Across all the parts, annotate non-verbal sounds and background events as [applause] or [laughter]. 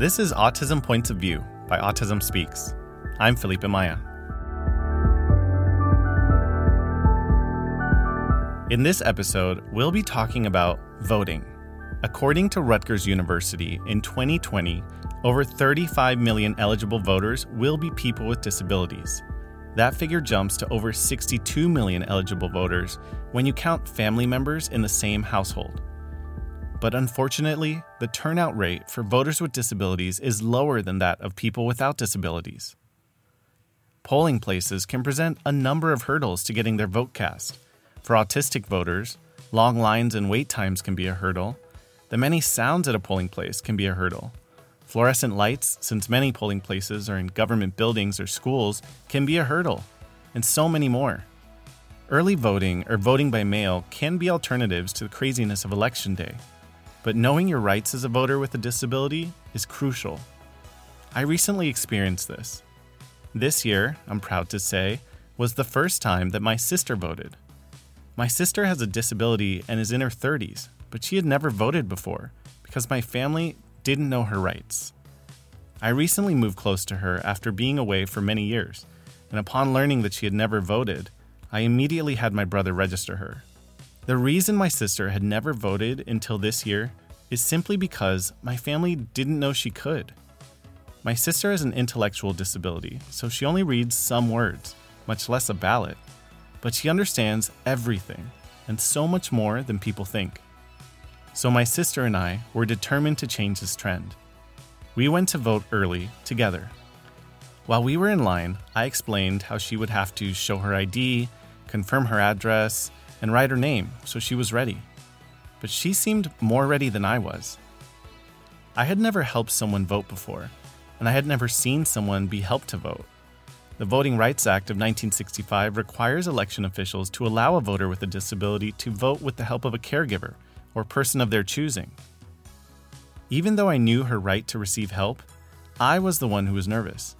This is Autism Points of View by Autism Speaks. I'm Felipe Maya. In this episode, we'll be talking about voting. According to Rutgers University, in 2020, over 35 million eligible voters will be people with disabilities. That figure jumps to over 62 million eligible voters when you count family members in the same household. But unfortunately, the turnout rate for voters with disabilities is lower than that of people without disabilities. Polling places can present a number of hurdles to getting their vote cast. For autistic voters, long lines and wait times can be a hurdle. The many sounds at a polling place can be a hurdle. Fluorescent lights, since many polling places are in government buildings or schools, can be a hurdle, and so many more. Early voting or voting by mail can be alternatives to the craziness of Election Day, but knowing your rights as a voter with a disability is crucial. I recently experienced this. This year, I'm proud to say, was the first time that my sister voted. My sister has a disability and is in her 30s, but she had never voted before because my family didn't know her rights. I recently moved close to her after being away for many years, and upon learning that she had never voted, I immediately had my brother register her. The reason my sister had never voted until this year is simply because my family didn't know she could. My sister has an intellectual disability, so she only reads some words, much less a ballot, but she understands everything and so much more than people think. So my sister and I were determined to change this trend. We went to vote early together. While we were in line, I explained how she would have to show her ID, confirm her address, and write her name so she was ready. But she seemed more ready than I was. I had never helped someone vote before, and I had never seen someone be helped to vote. The Voting Rights Act of 1965 requires election officials to allow a voter with a disability to vote with the help of a caregiver or person of their choosing. Even though I knew her right to receive help, I was the one who was nervous.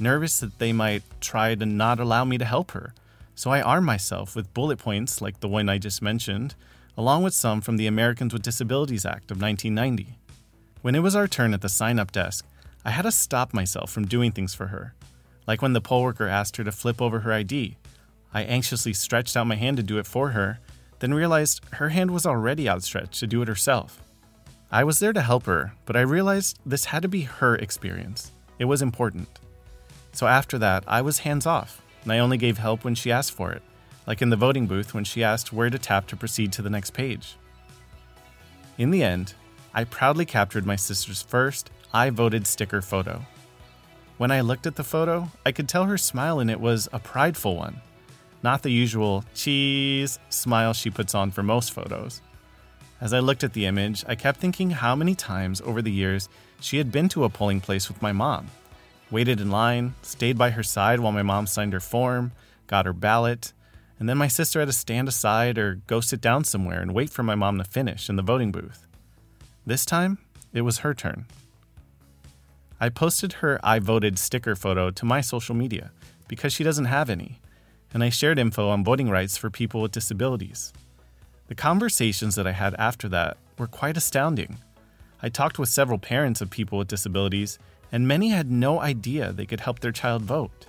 Nervous that they might try to not allow me to help her. So I armed myself with bullet points like the one I just mentioned, along with some from the Americans with Disabilities Act of 1990. When it was our turn at the sign up desk, I had to stop myself from doing things for her. Like when the poll worker asked her to flip over her ID. I anxiously stretched out my hand to do it for her, then realized her hand was already outstretched to do it herself. I was there to help her, but I realized this had to be her experience. It was important. So after that, I was hands off, and I only gave help when she asked for it, like in the voting booth when she asked where to tap to proceed to the next page. In the end, I proudly captured my sister's first I voted sticker photo. When I looked at the photo, I could tell her smile in it was a prideful one not the usual cheese smile she puts on for most photos. As I looked at the image, I kept thinking how many times over the years she had been to a polling place with my mom, waited in line, stayed by her side while my mom signed her form, got her ballot, and then my sister had to stand aside or go sit down somewhere and wait for my mom to finish in the voting booth. This time, it was her turn. I posted her I voted sticker photo to my social media because she doesn't have any and I shared info on voting rights for people with disabilities. The conversations that I had after that were quite astounding. I talked with several parents of people with disabilities, and many had no idea they could help their child vote.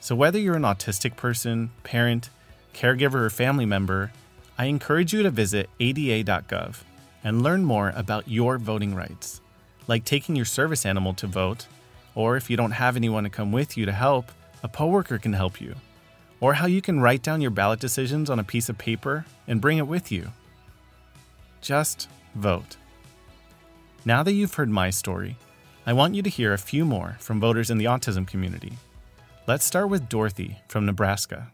So, whether you're an autistic person, parent, caregiver, or family member, I encourage you to visit ada.gov and learn more about your voting rights, like taking your service animal to vote, or if you don't have anyone to come with you to help, a poll worker can help you or how you can write down your ballot decisions on a piece of paper and bring it with you. Just vote. Now that you've heard my story, I want you to hear a few more from voters in the autism community. Let's start with Dorothy from Nebraska.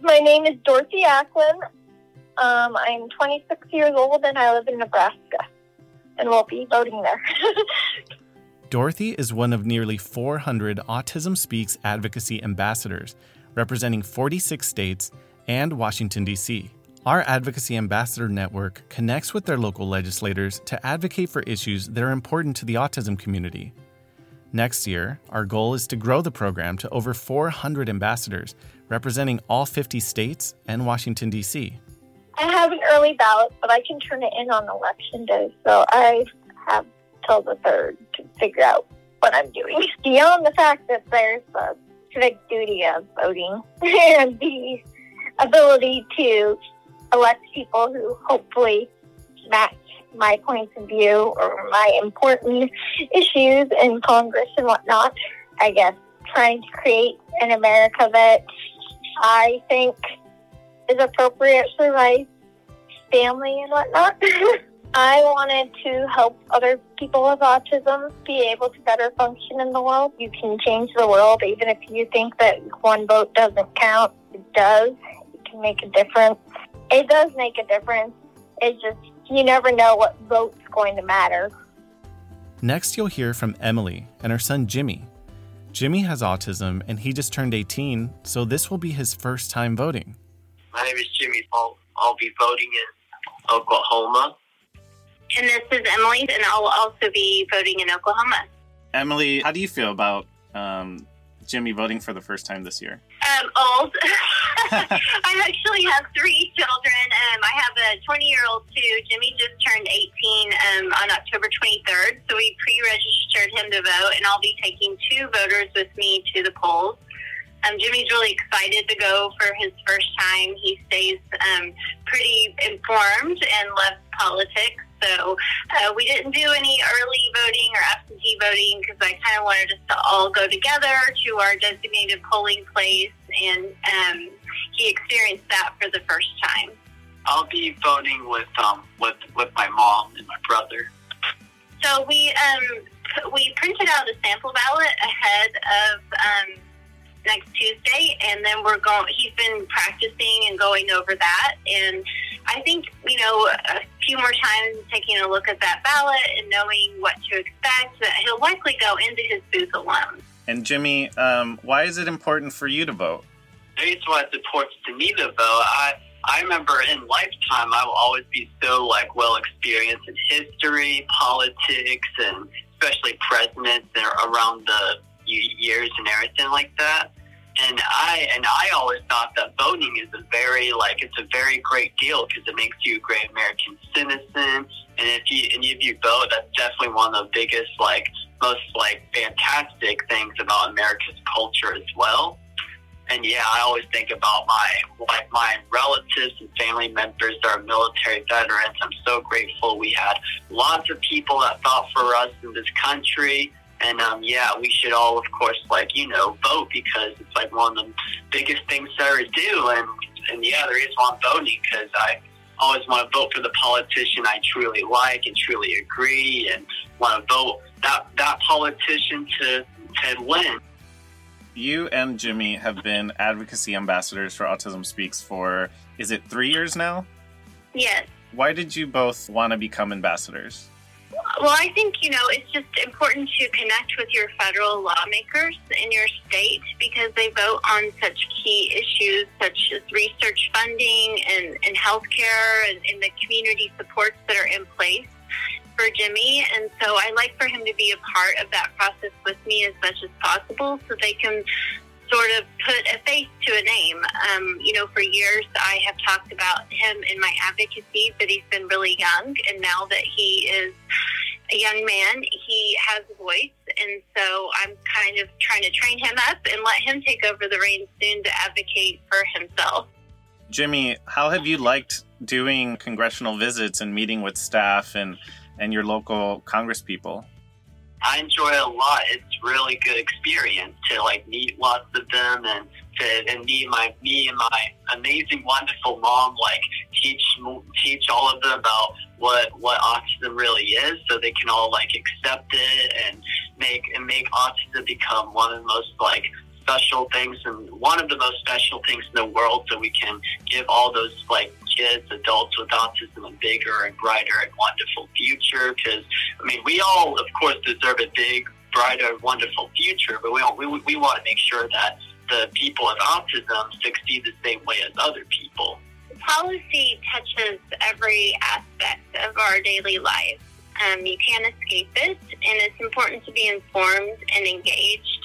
My name is Dorothy Acklin. Um, I'm 26 years old and I live in Nebraska and will be voting there. [laughs] Dorothy is one of nearly 400 Autism Speaks advocacy ambassadors representing 46 states and Washington, D.C. Our Advocacy Ambassador Network connects with their local legislators to advocate for issues that are important to the autism community. Next year, our goal is to grow the program to over 400 ambassadors representing all 50 states and Washington, D.C. I have an early ballot, but I can turn it in on election day, so I have till the 3rd to figure out what I'm doing. [laughs] Beyond the fact that there's the civic duty of voting [laughs] and the ability to elect people who hopefully match my points of view or my important issues in Congress and whatnot. I guess trying to create an America that I think is appropriate for my family and whatnot. [laughs] I wanted to help other people with autism be able to better function in the world. You can change the world even if you think that one vote doesn't count. It does. It can make a difference. It does make a difference. It's just you never know what vote's going to matter. Next, you'll hear from Emily and her son Jimmy. Jimmy has autism and he just turned 18, so this will be his first time voting. My name is Jimmy. I'll, I'll be voting in Oklahoma. And this is Emily, and I'll also be voting in Oklahoma. Emily, how do you feel about um, Jimmy voting for the first time this year? Um, old. [laughs] I actually have three children. Um, I have a 20 year old too. Jimmy just turned 18 um, on October 23rd, so we pre registered him to vote, and I'll be taking two voters with me to the polls. Um, Jimmy's really excited to go for his first time. He stays um, pretty informed and loves politics. So uh, we didn't do any early voting or absentee voting because I kind of wanted us to all go together to our designated polling place, and um, he experienced that for the first time. I'll be voting with um with with my mom and my brother. So we um we printed out a sample ballot ahead of um, next Tuesday, and then we're going. He's been practicing and going over that, and I think you know a few more times taking a look at that ballot and knowing what to expect. That he'll likely go into his booth alone. And Jimmy, um, why is it important for you to vote? The reason why it's important to me to vote, I I remember in lifetime I will always be so like well experienced in history, politics, and especially presidents that are around the years and everything like that. And I and I always thought that voting is a very like it's a very great deal because it makes you a great American citizen. And if you and if you vote, that's definitely one of the biggest like most like fantastic things about America's culture as well. And yeah, I always think about my like my relatives and family members that are military veterans. I'm so grateful we had lots of people that fought for us in this country and um, yeah, we should all, of course, like you know, vote because it's like one of the biggest things to ever do. And and yeah, there is one voting because I always want to vote for the politician I truly like and truly agree, and want to vote that that politician to to win. You and Jimmy have been advocacy ambassadors for Autism Speaks for is it three years now? Yes. Why did you both want to become ambassadors? Well, I think, you know, it's just important to connect with your federal lawmakers in your state because they vote on such key issues such as research funding and, and health care and, and the community supports that are in place for Jimmy. And so I like for him to be a part of that process with me as much as possible so they can sort of put a face to a name. Um, you know, for years I have talked about him in my advocacy, but he's been really young. And now that he is a young man, he has a voice. And so I'm kind of trying to train him up and let him take over the reins soon to advocate for himself. Jimmy, how have you liked doing congressional visits and meeting with staff and, and your local congresspeople? I enjoy it a lot. It's really good experience to like meet lots of them and to and me my me and my amazing wonderful mom like teach teach all of them about what what autism really is so they can all like accept it and make and make autism become one of the most like special things and one of the most special things in the world so we can give all those like kids, adults with autism a bigger and brighter and wonderful future. Because, I mean, we all, of course, deserve a big, brighter, wonderful future, but we, we, we want to make sure that the people with autism succeed the same way as other people. Policy touches every aspect of our daily life. Um, you can't escape it, and it's important to be informed and engaged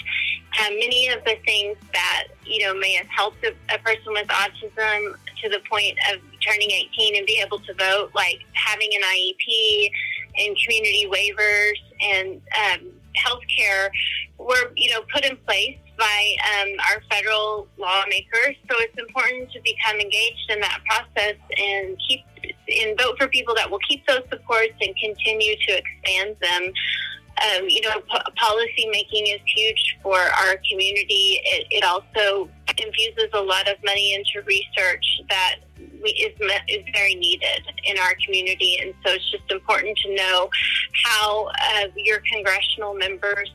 um, many of the things that you know may have helped a, a, person with autism to the point of turning 18 and be able to vote, like having an IEP and community waivers and um, healthcare were, you know, put in place by um, our federal lawmakers. So it's important to become engaged in that process and keep and vote for people that will keep those supports and continue to expand them. Um, you know, policy making is huge for our community. It, it also infuses a lot of money into research that we, is is very needed in our community, and so it's just important to know how uh, your congressional members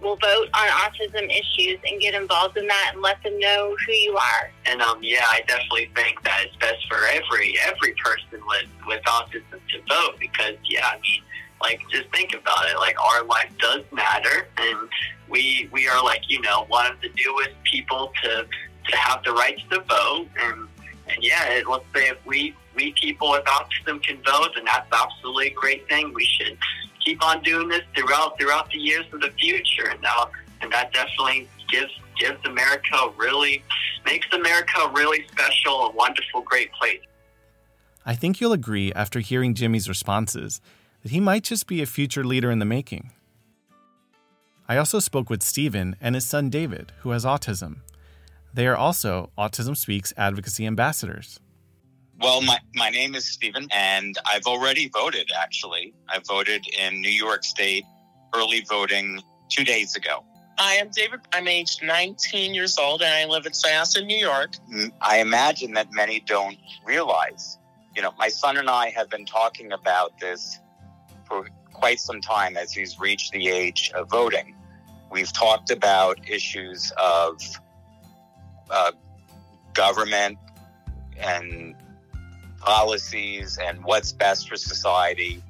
will vote on autism issues and get involved in that and let them know who you are. And um, yeah, I definitely think that it's best for every every person with with autism to vote because yeah, I mean, like just think about it. Like our life does matter, and we we are like you know one of the newest people to to have the right to vote and and yeah, let's say if we we people with autism can vote, and that's absolutely a great thing. We should keep on doing this throughout throughout the years of the future, and now and that definitely gives gives America really makes America really special, a wonderful, great place. I think you'll agree after hearing Jimmy's responses that he might just be a future leader in the making. I also spoke with Stephen and his son David, who has autism. They are also Autism Speaks advocacy ambassadors. Well, my, my name is Stephen, and I've already voted, actually. I voted in New York State early voting two days ago. Hi, I'm David. I'm aged 19 years old, and I live in Syosset, New York. Mm, I imagine that many don't realize. You know, my son and I have been talking about this for quite some time as he's reached the age of voting. We've talked about issues of uh, government and policies and what's best for society.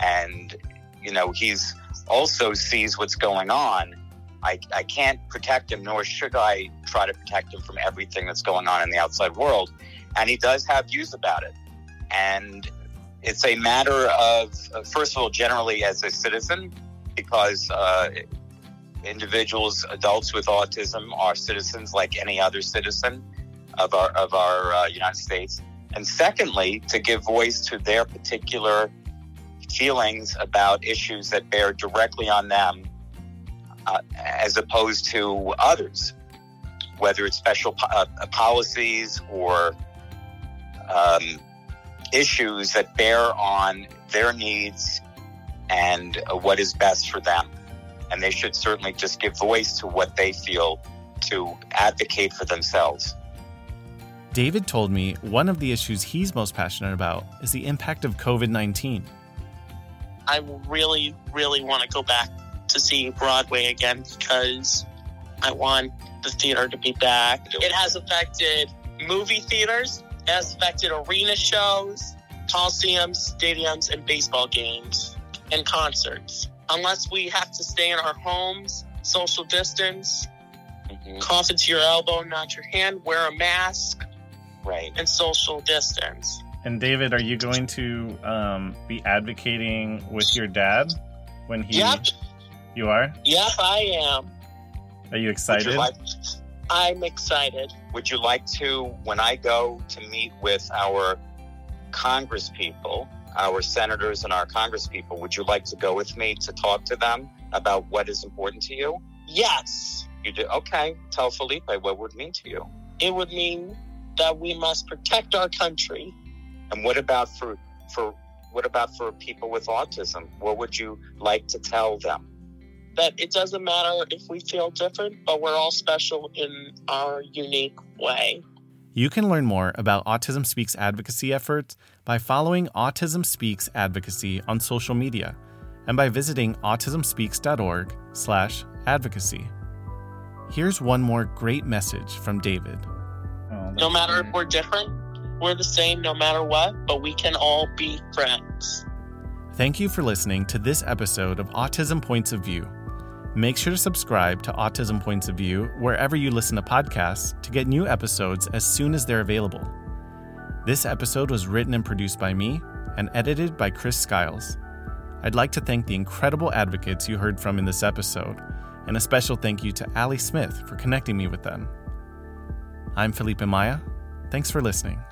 And, you know, he's also sees what's going on. I, I can't protect him, nor should I try to protect him from everything that's going on in the outside world. And he does have views about it. And it's a matter of, first of all, generally as a citizen, because uh, individuals, adults with autism, are citizens like any other citizen of our of our uh, United States. And secondly, to give voice to their particular feelings about issues that bear directly on them, uh, as opposed to others, whether it's special po- uh, policies or um, issues that bear on their needs and uh, what is best for them. And they should certainly just give voice to what they feel to advocate for themselves. David told me one of the issues he's most passionate about is the impact of COVID 19. I really, really want to go back to see Broadway again because I want the theater to be back. It has affected movie theaters, it has affected arena shows, coliseums, stadiums, and baseball games and concerts. Unless we have to stay in our homes, social distance, mm-hmm. cough into your elbow, not your hand, wear a mask, right, and social distance. And David, are you going to um, be advocating with your dad when he? Yep. You are. Yep, I am. Are you excited? You like, I'm excited. Would you like to, when I go to meet with our Congress people, our senators and our Congress people, would you like to go with me to talk to them about what is important to you? Yes. You do? Okay. Tell Felipe what would mean to you. It would mean that we must protect our country. And what about for for what about for people with autism? What would you like to tell them? That it doesn't matter if we feel different, but we're all special in our unique way. You can learn more about Autism Speaks advocacy efforts by following Autism Speaks advocacy on social media and by visiting autismspeaks.org/advocacy. Here's one more great message from David. No matter if we're different, we're the same no matter what, but we can all be friends. Thank you for listening to this episode of Autism Points of View. Make sure to subscribe to Autism Points of View wherever you listen to podcasts to get new episodes as soon as they're available. This episode was written and produced by me and edited by Chris Skiles. I'd like to thank the incredible advocates you heard from in this episode, and a special thank you to Ali Smith for connecting me with them. I'm Felipe Maya. Thanks for listening.